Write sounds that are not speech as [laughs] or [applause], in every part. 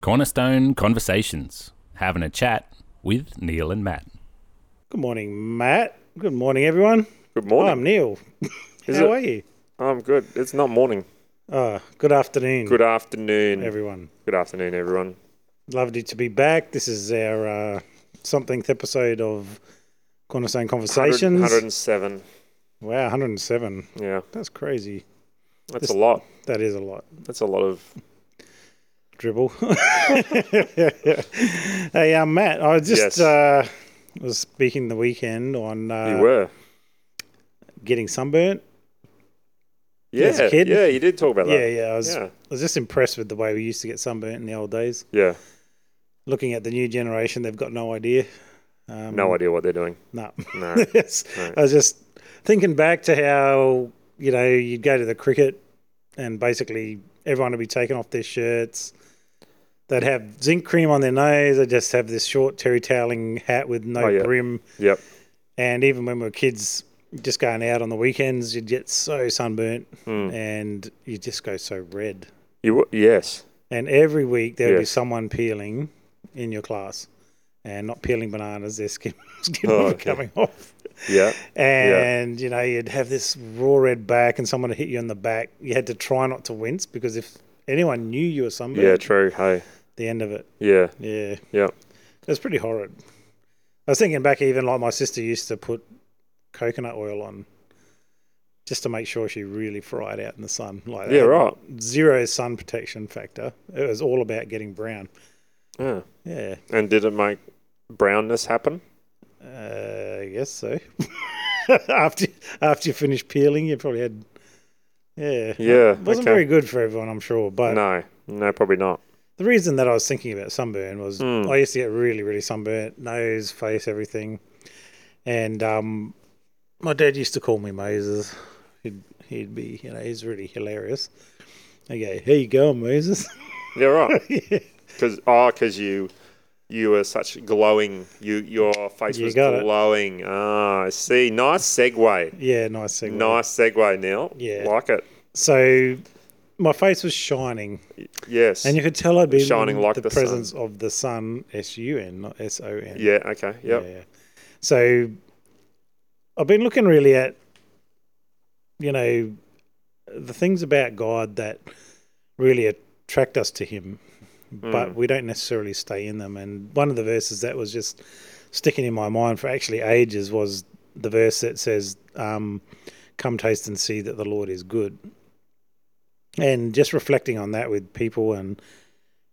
Cornerstone Conversations, having a chat with Neil and Matt. Good morning, Matt. Good morning, everyone. Good morning. I'm Neil. Is How it? are you? I'm good. It's not morning. Oh, good afternoon, Good afternoon. everyone. Good afternoon, everyone. Lovely to be back. This is our uh, somethingth episode of Cornerstone 100 Conversations. 107. Wow, 107. Yeah, That's crazy. that's This- a lot. That is a lot. That's a lot of. Dribble. hey, um, Matt, I just Yes. uh, was speaking the weekend on uh, you were. getting sunburnt. Yeah, as a kid? yeah. You did talk about Yeah, that. yeah. I was, Yeah, I was just impressed with the way we used to get sunburnt in the old days. yeah. looking at the new generation, they've got no idea. Um, No idea what they're doing. No. No. [laughs] Yes. No. I was just thinking back to how, you know, you'd go to the cricket and basically everyone would be taking off their shirts. They'd have zinc cream on their nose. They'd just have this short terry toweling hat with no Oh, yeah. brim. Yep. And even when we were kids, just going out on the weekends, you'd get so sunburnt Mm. and you just go so red. You w- yes. And every week there would be someone peeling in your class, and not peeling bananas, their skin, [laughs] skin Oh, okay. coming off. Yeah. And you know you'd have this raw red back, and someone would hit you in the back. You had to try not to wince because if anyone knew you were sunburned, Yeah. True. Hey. The end of it, Yeah. yeah, Yeah. it was pretty horrid. I was thinking back, even like my sister used to put coconut oil on. Just to make sure she really fried out in the sun, like Yeah, right. Zero sun protection factor. It was all about getting brown. Yeah. Yeah, And did it make brownness happen? Uh, I guess so. [laughs] after after you finish peeling, you probably had. Yeah. Yeah, It wasn't okay. very good for everyone, I'm sure. But no. No, probably not. The reason that I was thinking about sunburn was Mm. I used to get really, really sunburnt, nose, face, everything. And um, my dad used to call me Moses. He'd, he'd be, you know, he's really hilarious. I go, here you go, Moses. Yeah. Right. [laughs] yeah. Because oh, because you you were such glowing. You your face You was got it. glowing. Ah, I see. Nice segue. yeah, nice segue. Nice segue, Neil. Yeah. like it. So my face was shining. Yes. And you could tell I'd been Shining in like the, the sun. presence of the sun, S U N, not S O N. yeah. Okay. Yep. Yeah. So I've been looking really at, you know, the things about God that really attract us to Him, but Mm. we don't necessarily stay in them. And one of the verses that was just sticking in my mind for actually ages was the verse that says, um, Come taste and see that the Lord is good. And just reflecting on that with people and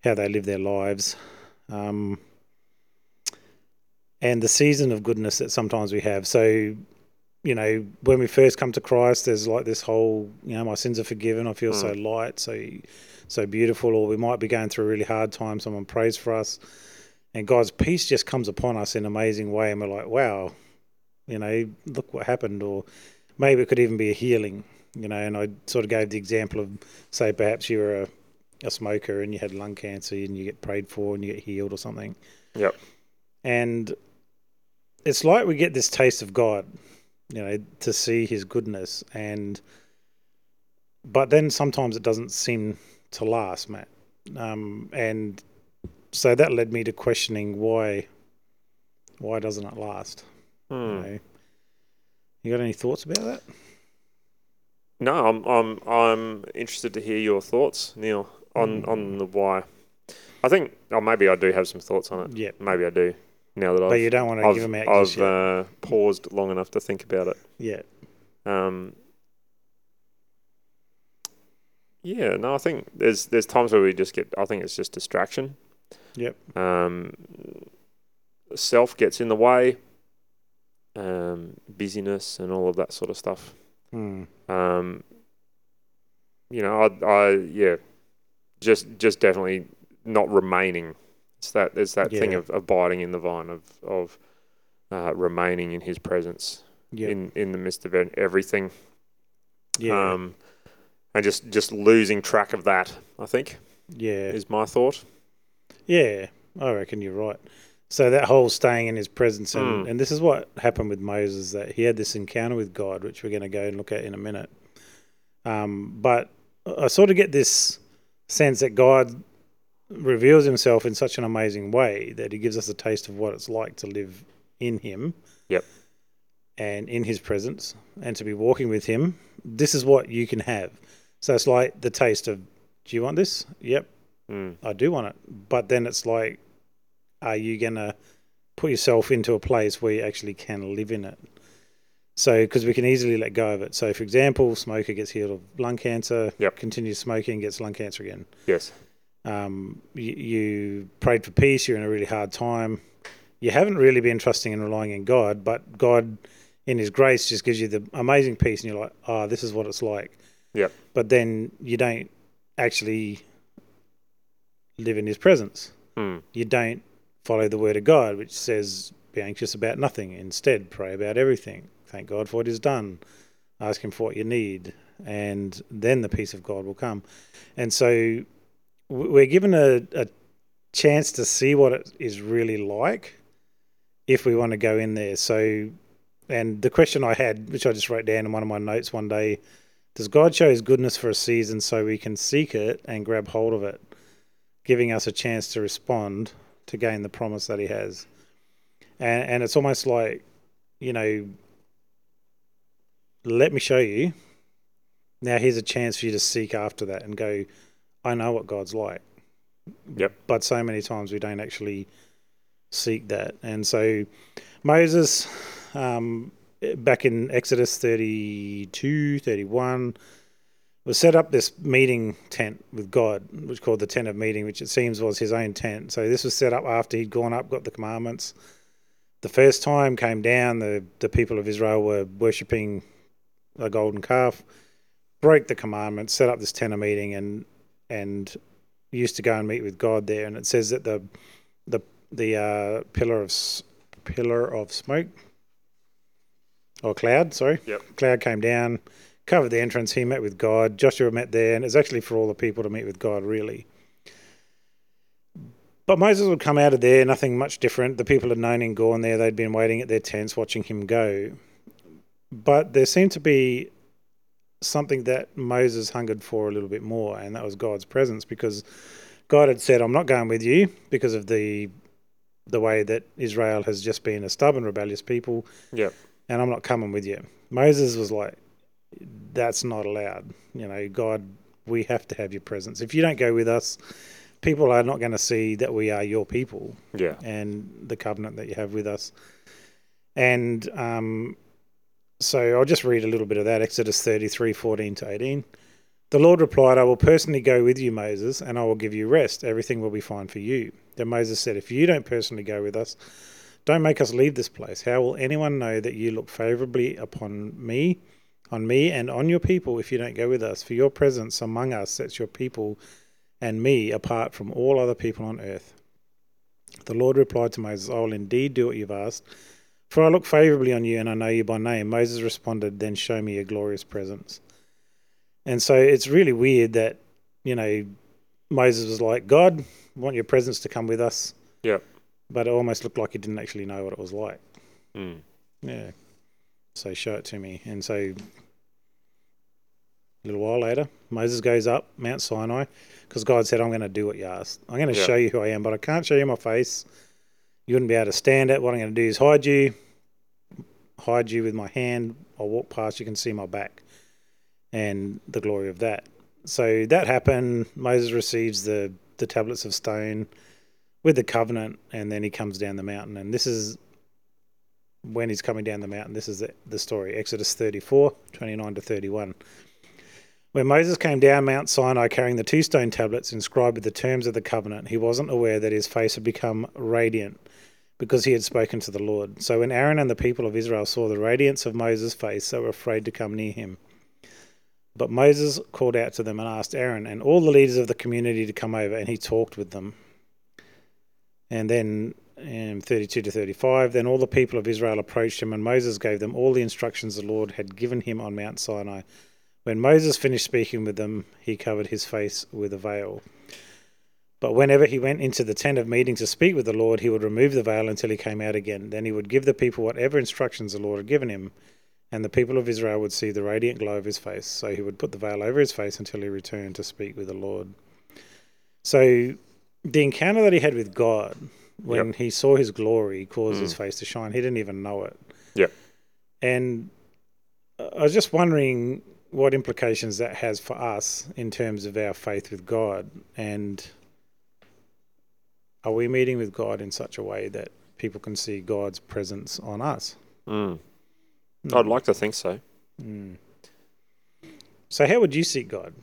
how they live their lives. Um, and the season of goodness that sometimes we have. So, you know, when we first come to Christ, there's like this whole, you know, my sins are forgiven. I feel so light, so so beautiful. Or we might be going through a really hard time. Someone prays for us, and God's peace just comes upon us in an amazing way, and we're like, wow, you know, look what happened. Or maybe it could even be a healing, you know. And I sort of gave the example of, say, perhaps you were a, a smoker and you had lung cancer and you get prayed for and you get healed or something. Yep. And it's like we get this taste of God, you know, to see his goodness and but then sometimes it doesn't seem to last, Matt. Um, and so that led me to questioning why why doesn't it last? You, Hmm. know? you got any thoughts about that? No, I'm I'm I'm interested to hear your thoughts, Neil, on Mm. on the why. I think, oh, maybe I do have some thoughts on it. Yeah. Maybe I do. Now that I've But you don't want to I've, give them out I've uh, paused long enough to think about it. yeah. Um, yeah, no, I think there's there's times where we just get. I think it's just distraction. Yep. Um, self gets in the way. Um, busyness and all of that sort of stuff. Hmm. Um, you know, I, I, yeah, just, just definitely not remaining. It's that, it's that thing of abiding in the vine of, of, uh, remaining in His presence Yeah. in, in the midst of everything. yeah. Um, and just, just losing track of that. I think yeah. is my thought. Yeah, I reckon you're right. So that whole staying in his presence, and, Mm. and this is what happened with Moses that he had this encounter with God, which we're going to go and look at in a minute. Um, but I sort of get this sense that God reveals himself in such an amazing way that he gives us a taste of what it's like to live in him. Yep. And in his presence and to be walking with him. This is what you can have. So it's like the taste of, do you want this? Yep, Mm. I do want it. But then it's like, are you going to put yourself into a place where you actually can live in it? So, because we can easily let go of it. So, for example, smoker gets healed of lung cancer, Yep. continues smoking, gets lung cancer again. Yes. Um, you, you prayed for peace, you're in a really hard time. You haven't really been trusting and relying in God, but God, in His grace, just gives you the amazing peace, and you're like, oh, this is what it's like. Yep. But then you don't actually live in His presence Mm. you don't follow the word of God, which says, be anxious about nothing. Instead, pray about everything. Thank God for what He's done. Ask Him for what you need. And then the peace of God will come. And so we're given a, a chance to see what it is really like if we want to go in there. So, and the question I had, which I just wrote down in one of my notes one day, does God show His goodness for a season so we can seek it and grab hold of it? giving us a chance to respond to gain the promise that he has. And and it's almost like, you know, let me show you. Now here's a chance for you to seek after that and go, I know what God's like. Yep. But so many times we don't actually seek that. And so Moses, um, back in Exodus 32, 31, was set up this meeting tent with God, which called the tent of meeting, which it seems was his own tent. So this was set up after he'd gone up, got the commandments. The first time came down, the, the people of Israel were worshipping a golden calf, broke the commandments, set up this tent of meeting, and and used to go and meet with God there. And it says that the the the uh, pillar of pillar of smoke or cloud, sorry, Yep. cloud came down covered the entrance. He met with God. Joshua met there, and it's actually for all the people to meet with God, really. But Moses would come out of there, nothing much different. The people had known him gone there. They'd been waiting at their tents, watching him go. But there seemed to be something that Moses hungered for a little bit more, and that was God's presence, because God had said, "I'm not going with you because of the the way that Israel has just been a stubborn, rebellious people, Yeah. and I'm not coming with you." Moses was like, that's not allowed. You know, God, we have to have your presence. If you don't go with us, people are not going to see that we are your people Yeah. and the covenant that you have with us. And um, so I'll just read a little bit of that Exodus 33 14 to 18. The Lord replied, I will personally go with you, Moses, and I will give you rest. Everything will be fine for you. Then Moses said, If you don't personally go with us, don't make us leave this place. How will anyone know that you look favorably upon me, on me, and on your people if you don't go with us? For your presence among us sets your people and me apart from all other people on earth. The Lord replied to Moses, I will indeed do what you've asked, for I look favorably on you and I know you by name. Moses responded, Then show me your glorious presence. And so it's really weird that, you know, Moses was like, God, I want your presence to come with us. Yep. But it almost looked like he didn't actually know what it was like. Mm. Yeah. So show it to me. And so a little while later, Moses goes up Mount Sinai because God said, I'm going to do what you asked. I'm going to Yeah. show you who I am, but I can't show you my face. You wouldn't be able to stand it. What I'm going to do is hide you, hide you with my hand. I'll walk past, you can see my back and the glory of that. So that happened. Moses receives the, the tablets of stone with the covenant, and then he comes down the mountain. And this is when he's coming down the mountain. This is the, the story Exodus 34 29 to 31. When Moses came down Mount Sinai carrying the two stone tablets inscribed with the terms of the covenant, he wasn't aware that his face had become radiant because he had spoken to the Lord. So when Aaron and the people of Israel saw the radiance of Moses' face, they were afraid to come near him. But Moses called out to them and asked Aaron and all the leaders of the community to come over, and he talked with them. And then in 32 to 35, then all the people of Israel approached him, and Moses gave them all the instructions the Lord had given him on Mount Sinai. When Moses finished speaking with them, he covered his face with a veil. But whenever he went into the tent of meeting to speak with the Lord, he would remove the veil until he came out again. Then he would give the people whatever instructions the Lord had given him, and the people of Israel would see the radiant glow of his face. So he would put the veil over his face until he returned to speak with the Lord. So the encounter that he had with God when Yep. he saw his glory caused his Mm. face to shine. He didn't even know it. Yeah. And I was just wondering what implications that has for us in terms of our faith with God. And are we meeting with God in such a way that people can see God's presence on us? Mm. I'd like to think so. Mm. So, how would you seek God?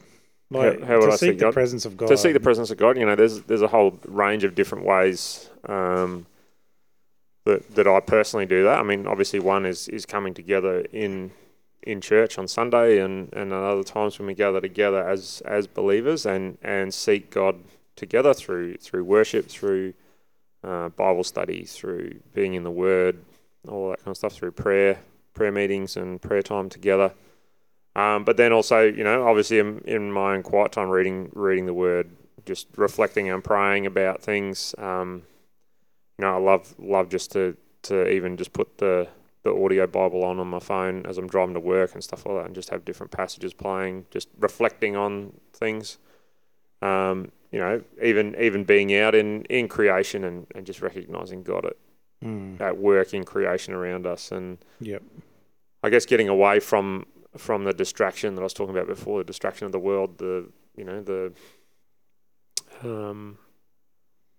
How- how would I seek seek the presence of God. To see the presence of God, you know, there's there's a whole range of different ways um, that that I personally do that. I mean, obviously, one is is coming together in in church on Sunday, and and at other times when we gather together as as believers and and seek God together through through worship, through uh, Bible study, through being in the Word, all that kind of stuff, through prayer, prayer meetings, and prayer time together. Um, but then also, you know, obviously in, in my own quiet time, reading reading the Word, just reflecting and praying about things. Um, you know, I love love just to to even just put the the audio Bible on on my phone as I'm driving to work and stuff like that, and just have different passages playing, just reflecting on things. Um, you know, even even being out in, in creation and, and just recognizing God at, Mm. at work in creation around us, and Yep. I guess getting away from from the distraction that I was talking about before, the distraction of the world, the you know the um,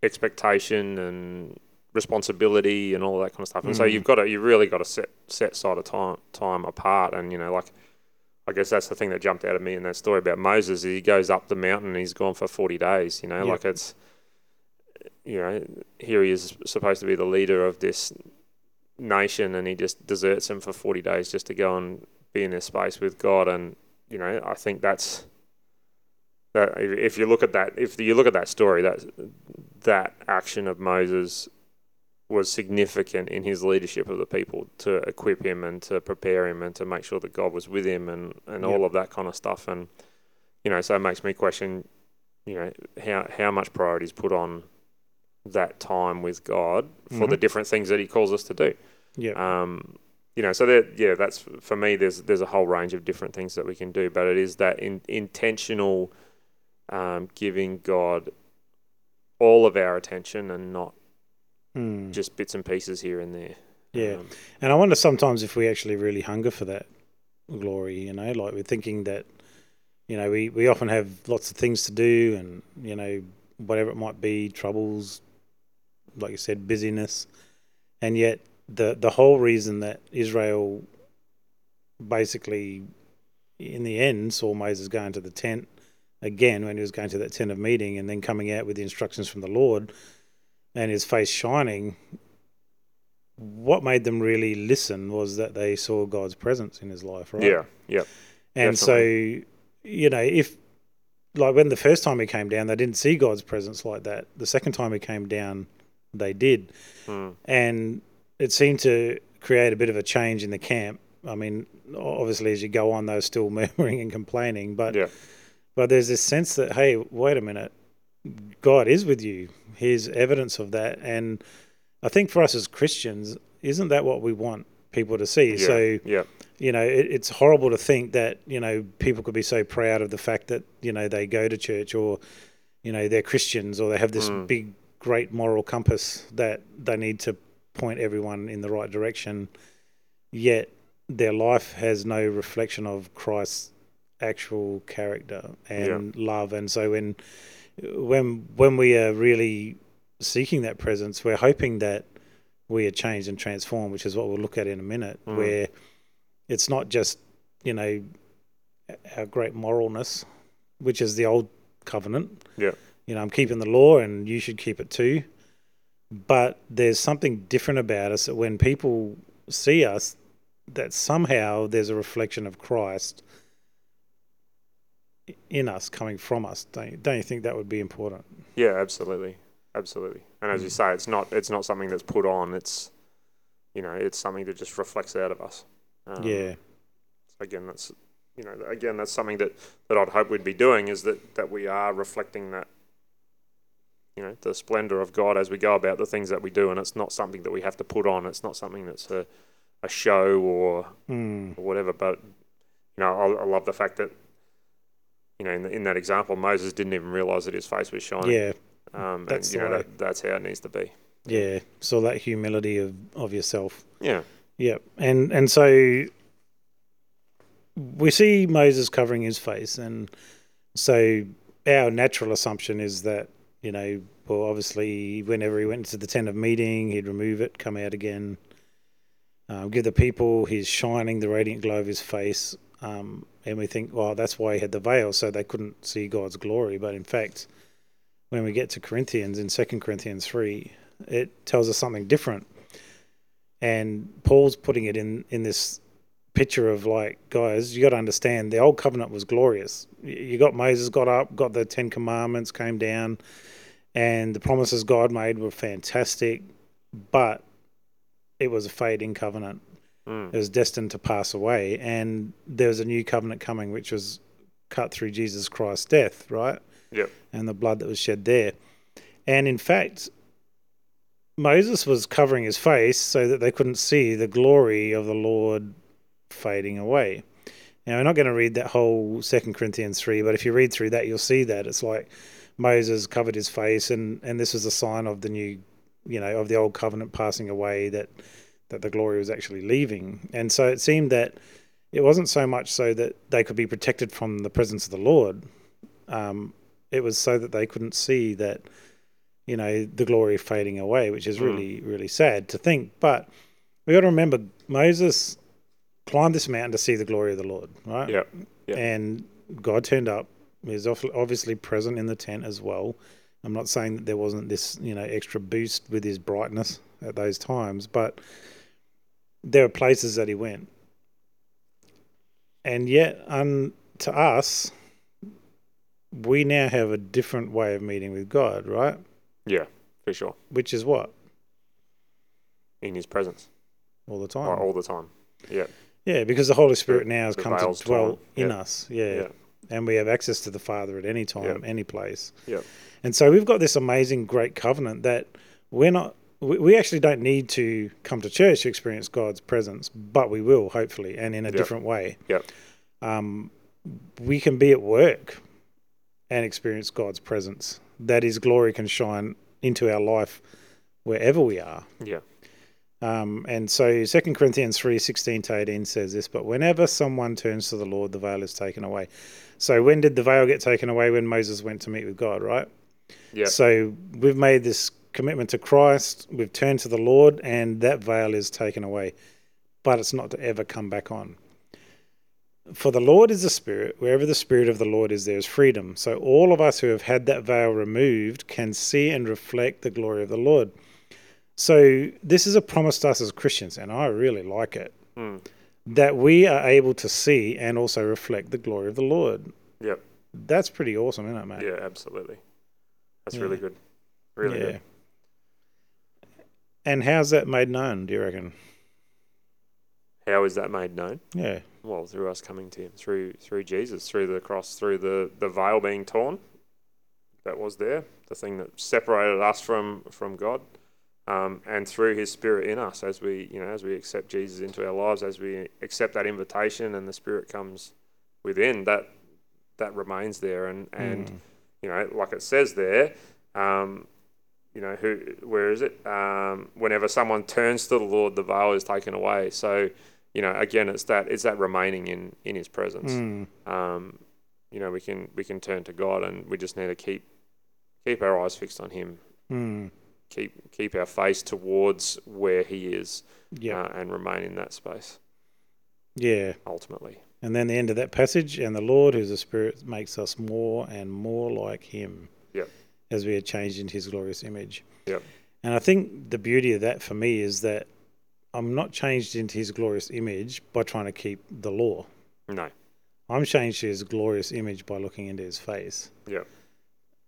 expectation and responsibility and all that kind of stuff. And so Mm. you've got to you really got to set set side of time time apart. And you know, like I guess that's the thing that jumped out at me in that story about Moses. He goes up the mountain and he's gone for forty days. You know, like it's you know here he is supposed to be the leader of this nation and he just deserts him for 40 days just to go and be in this space with God and you know I think that's that if you look at that if you look at that story that that action of Moses was significant in his leadership of the people to equip him and to prepare him and to make sure that God was with him and and all of that kind of stuff and you know so it makes me question you know how how much priority is put on that time with God for the Mhm. different things that He calls us to do. Yep. Um, you know, so that yeah, that's for me. There's there's a whole range of different things that we can do, but it is that in, intentional um, giving God all of our attention and not Mm. just bits and pieces here and there. Yeah. Um, And I wonder sometimes if we actually really hunger for that glory, you know, like we're thinking that, you know, we, we often have lots of things to do and, you know, whatever it might be, troubles, like you said, busyness. And yet the, the whole reason that Israel basically, in the end, saw Moses going to the tent again when he was going to that tent of meeting and then coming out with the instructions from the Lord and his face shining what made them really listen was that they saw God's presence in his life, right? Yeah, yeah, And so, you know, if like when the first time he came down, they didn't see God's presence like that. The second time he came down, they did. mm, And it seemed to create a bit of a change in the camp. I mean, obviously, as you go on, they're still [laughs] murmuring and complaining, but yeah, but there's this sense that hey, wait a minute, God is with you. Here's evidence of that, and I think for us as Christians, isn't that what we want people to see? yeah, So yeah, you know, it, it's horrible to think that you know people could be so proud of the fact that you know they go to church or you know they're Christians or they have this Mm. big great moral compass that they need to point everyone in the right direction. Yet their life has no reflection of Christ's actual character and love, and so when when when we are really seeking that presence, we're hoping that we are changed and transformed, which is what we'll look at in a minute, Mm. where it's not just you know our great moralness, which is the old covenant. Yeah. You know, I'm keeping the law, and you should keep it too. But there's something different about us that when people see us, that somehow there's a reflection of Christ in us, coming from us. Don't you, don't you think that would be important? yeah, absolutely, absolutely. And as you Mm. say, it's not it's not something that's put on. It's you know, it's something that just reflects out of us. Um, yeah. again that's you know again that's something that that I'd hope we'd be doing is that that we are reflecting that you know the splendor of God as we go about the things that we do and it's not something that we have to put on it's not something that's a a show or, Mm. or whatever but you know I, I love the fact that you know in, the, in that example Moses didn't even realize that his face was shining Yeah. Um, That's and, you know, that, that's how it needs to be. Yeah. So that humility of, of yourself. Yeah. Yep. And and so we see Moses covering his face and so our natural assumption is that, you know, well obviously whenever he went to the tent of meeting, he'd remove it, come out again, um, give the people his shining, the radiant glow of his face. Um, and we think, well, that's why he had the veil, so they couldn't see God's glory. But in fact, when we get to Corinthians in Second Corinthians 3, it tells us something different. And Paul's putting it in in this picture of like guys you got to understand the old covenant was glorious. You got Moses got up got the 10 commandments came down and the promises God made were fantastic but it was a fading covenant Mm. it was destined to pass away and there was a new covenant coming which was cut through Jesus Christ's death right Yep. and the blood that was shed there and in fact Moses was covering his face so that they couldn't see the glory of the Lord fading away. Now, we're not going to read that whole Second Corinthians 3, but if you read through that, you'll see that it's like Moses covered his face, and, and this was a sign of the new, you know, of the old covenant passing away, that, that the glory was actually leaving. And so it seemed that it wasn't so much so that they could be protected from the presence of the Lord, um, it was so that they couldn't see that you know the glory fading away, which is Mm. really really sad to think. But we got to remember Moses climbed this mountain to see the glory of the Lord, right? Yep. Yep. And God turned up. He was obviously present in the tent as well. I'm not saying that there wasn't this you know extra boost with his brightness at those times, but there are places that he went, and yet un, to us, we now have a different way of meeting with God, right? Yeah, for sure. Which is what In his presence all the time. all, all the time. Yeah. Yeah, because the Holy Spirit now has the come to dwell in Yeah. us. Yeah. Yeah. And we have access to the Father at any time, Yeah. any place. Yeah. And so we've got this amazing, great covenant that we're not, we, we actually don't need to come to church to experience God's presence, but we will, hopefully, and in a Yeah. different way. Yeah. Um, we can be at work and experience God's presence, that His glory can shine into our life wherever we are. Yeah. Um, and so Second Corinthians three sixteen to 18 says this, but whenever someone turns to the Lord, the veil is taken away. So when did the veil get taken away? When Moses went to meet with God, right? Yeah. So we've made this commitment to Christ, we've turned to the Lord, and that veil is taken away. But it's not to ever come back on. For the Lord is the Spirit. Wherever the Spirit of the Lord is, there is freedom. So all of us who have had that veil removed can see and reflect the glory of the Lord. So this is a promise to us as Christians, and I really like it. Mm. That we are able to see and also reflect the glory of the Lord. Yep. That's pretty awesome, isn't it, mate? Yeah, absolutely. That's Yeah. really good. Really yeah. good. And how's that made known, do you reckon? How is that made known? Yeah. Well, through us coming to him, through through Jesus, through the cross, through the, the veil being torn. That was there, the thing that separated us from from God, um, and through His Spirit in us, as we you know as we accept Jesus into our lives, as we accept that invitation, and the Spirit comes within. That that remains there, and and Mm. you know, like it says there, um, you know, who, where is it? Um, whenever someone turns to the Lord, the veil is taken away. So, you know, again, it's that it's that remaining in in His presence. Mm. Um, you know, we can we can turn to God, and we just need to keep keep our eyes fixed on Him. Mm. Keep keep our face towards where He is, Yeah. uh, and remain in that space. yeah. Ultimately, And then the end of that passage, and the Lord, who's the Spirit, makes us more and more like Him. Yep. As we are changed into His glorious image. Yep. And I think the beauty of that for me is that I'm not changed into His glorious image by trying to keep the law. no, I'm changed to His glorious image by looking into His face. Yep.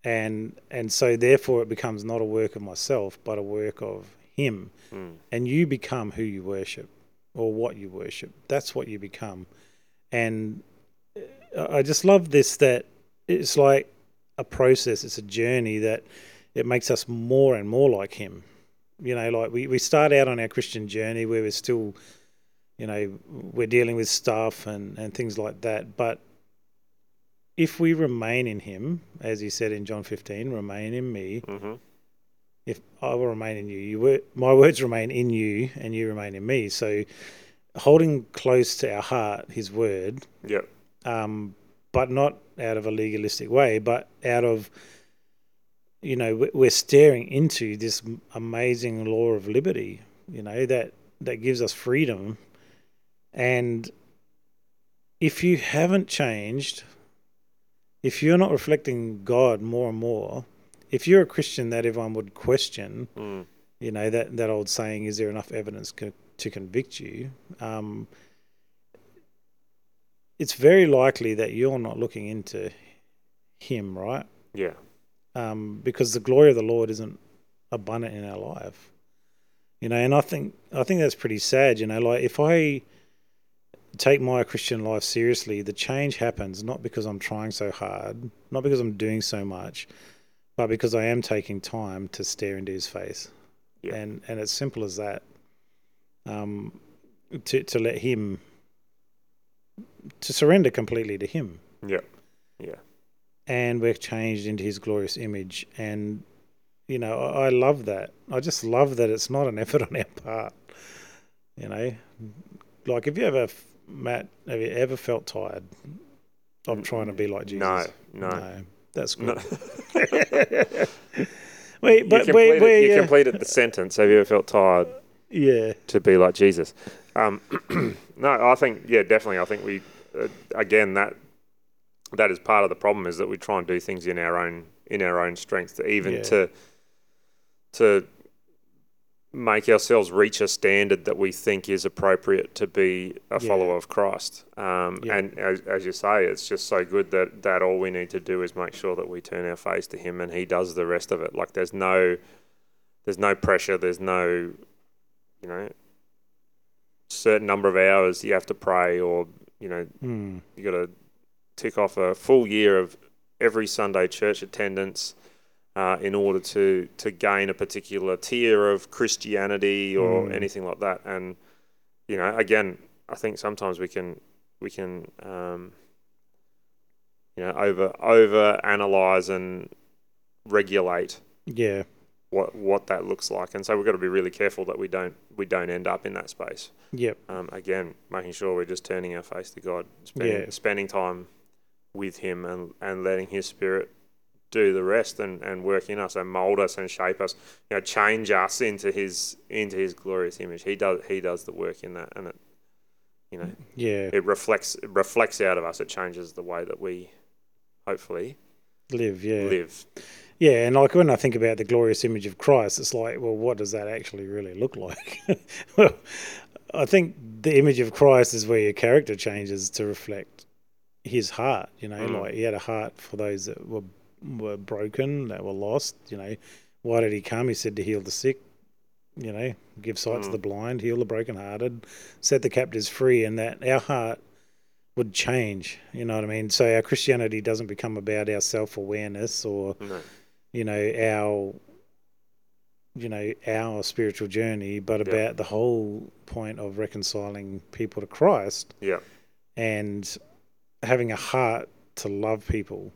And and so therefore it becomes not a work of myself, but a work of Him. mm, and you become who you worship or what you worship. That's what you become. And uh, I just love this that it's like a process, it's a journey that it makes us more and more like Him. You know, like we, we start out on our Christian journey where we're still, you know, we're dealing with stuff and, and things like that. But if we remain in Him, as He said in John 15, remain in me. hmm If I will remain in you, you wor- my words remain in you, and you remain in me. So, holding close to our heart His word, Yep. um, but not out of a legalistic way, but out of you know we- we're staring into this amazing law of liberty. You know that that gives us freedom, and if you haven't changed, if you're not reflecting God more and more, if you're a Christian that everyone would question, Mm. you know that that old saying, "Is there enough evidence co- to convict you?" Um, it's very likely that you're not looking into Him, right? Yeah. Um, because the glory of the Lord isn't abundant in our life, you know. And I think I think that's pretty sad, you know. Like if I take my Christian life seriously, the change happens not because I'm trying so hard, not because I'm doing so much, but because I am taking time to stare into His face Yeah. and and it's simple as that. Um, to to let him to surrender completely to him, Yeah. Yeah. and we're changed into his glorious image. And you know, I, I love that. I just love that it's not an [laughs] effort on our part. You know, like have you ever, Matt? Have you ever felt tired of trying to be like Jesus? No. No. that's No. good. [laughs] [laughs] Wait, you but we completed, we you uh, completed the sentence. Have you ever felt tired yeah. to be like Jesus? Um, [clears throat] no, I think yeah, definitely. I think we again that that is part of the problem is that we try and do things in our own in our own strength, to even Yeah. to to make ourselves reach a standard that we think is appropriate to be a Yeah. follower of Christ. Um, Yeah. And as, as you say, it's just so good that that all we need to do is make sure that we turn our face to Him, and He does the rest of it. Like there's no there's no pressure. There's no you know certain number of hours you have to pray, or you know Hmm. you got to tick off a full year of every Sunday church attendance uh, in order to to gain a particular tier of Christianity or Mm. anything like that. And you know, again, I think sometimes we can we can um, you know over over analyze and regulate Yeah. What what that looks like. And so we've got to be really careful that we don't we don't end up in that space Yep. um, again, making sure we're just turning our face to God, spending, Yeah. spending time with Him and, and letting His Spirit do the rest and, and work in us and mold us and shape us, you know, change us into His into His glorious image. He does He does the work in that, and it, you know, Yeah. it reflects it reflects out of us. It changes the way that we, hopefully, Live. Yeah. live. Yeah, and like when I think about the glorious image of Christ, it's like, well, what does that actually really look like? [laughs] well, I think the image of Christ is where your character changes to reflect his heart. You know, Mm. like he had a heart for those that were were broken, that were lost. You know, why did he come? He said to heal the sick. You know, give sight to Mm. the blind, heal the brokenhearted, set the captives free, and that our heart would change. You know what I mean? So our Christianity doesn't become about our self awareness or No. You know our you know our spiritual journey but Yeah. about the whole point of reconciling people to Christ Yeah. and having a heart to love people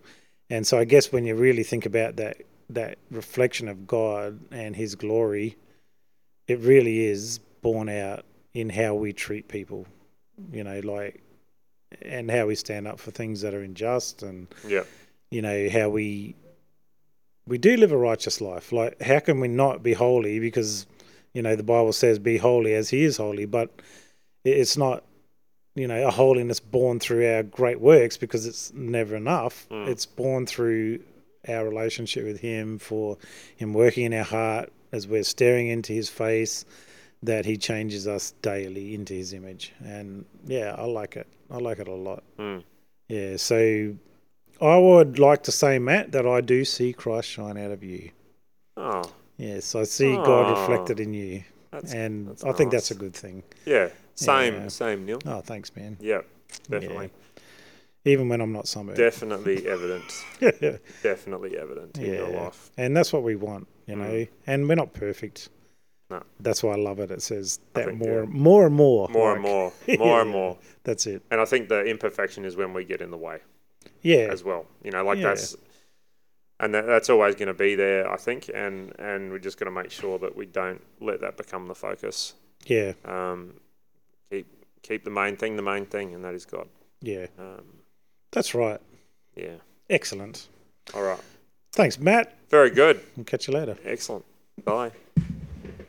and so I guess when you really think about that that reflection of God and his glory it really is born out in how we treat people you know like and how we stand up for things that are unjust and Yeah. you know how we we do live a righteous life. Like how can we not be holy? Because you know the bible says be holy as he is holy. But it's not you know a holiness born through our great works because it's never enough. Mm. it's born through our relationship with him for him working in our heart as we're staring into his face that he changes us daily into his image. And yeah i like it. I like it a lot. Mm. yeah, so I would like to say, Matt, that I do see Christ shine out of you. Oh, Yes, I see God reflected in you, that's and that's I think that's a good thing. yeah. Same. Yeah. Same, Neil. Oh, thanks, man. Yeah. Definitely. Even when I'm not somewhere. Definitely [laughs] evident. yeah, [laughs] Definitely evident in your life. and that's what we want, you know. Mm. And we're not perfect. No. That's why I love it. It says that think, more, yeah. more and more, More and like, more. [laughs] More and more. That's it. And I think the imperfection is when we get in the way. Yeah. as well. You know, like Yeah. that's and that, that's always going to be there, I think, and and we're just going to make sure that we don't let that become the focus. Yeah. Um, keep keep the main thing the main thing, and that is God. Yeah. Um, That's right. yeah. Excellent. All right. Thanks, Matt. Very good. We'll catch you later. Excellent. Bye.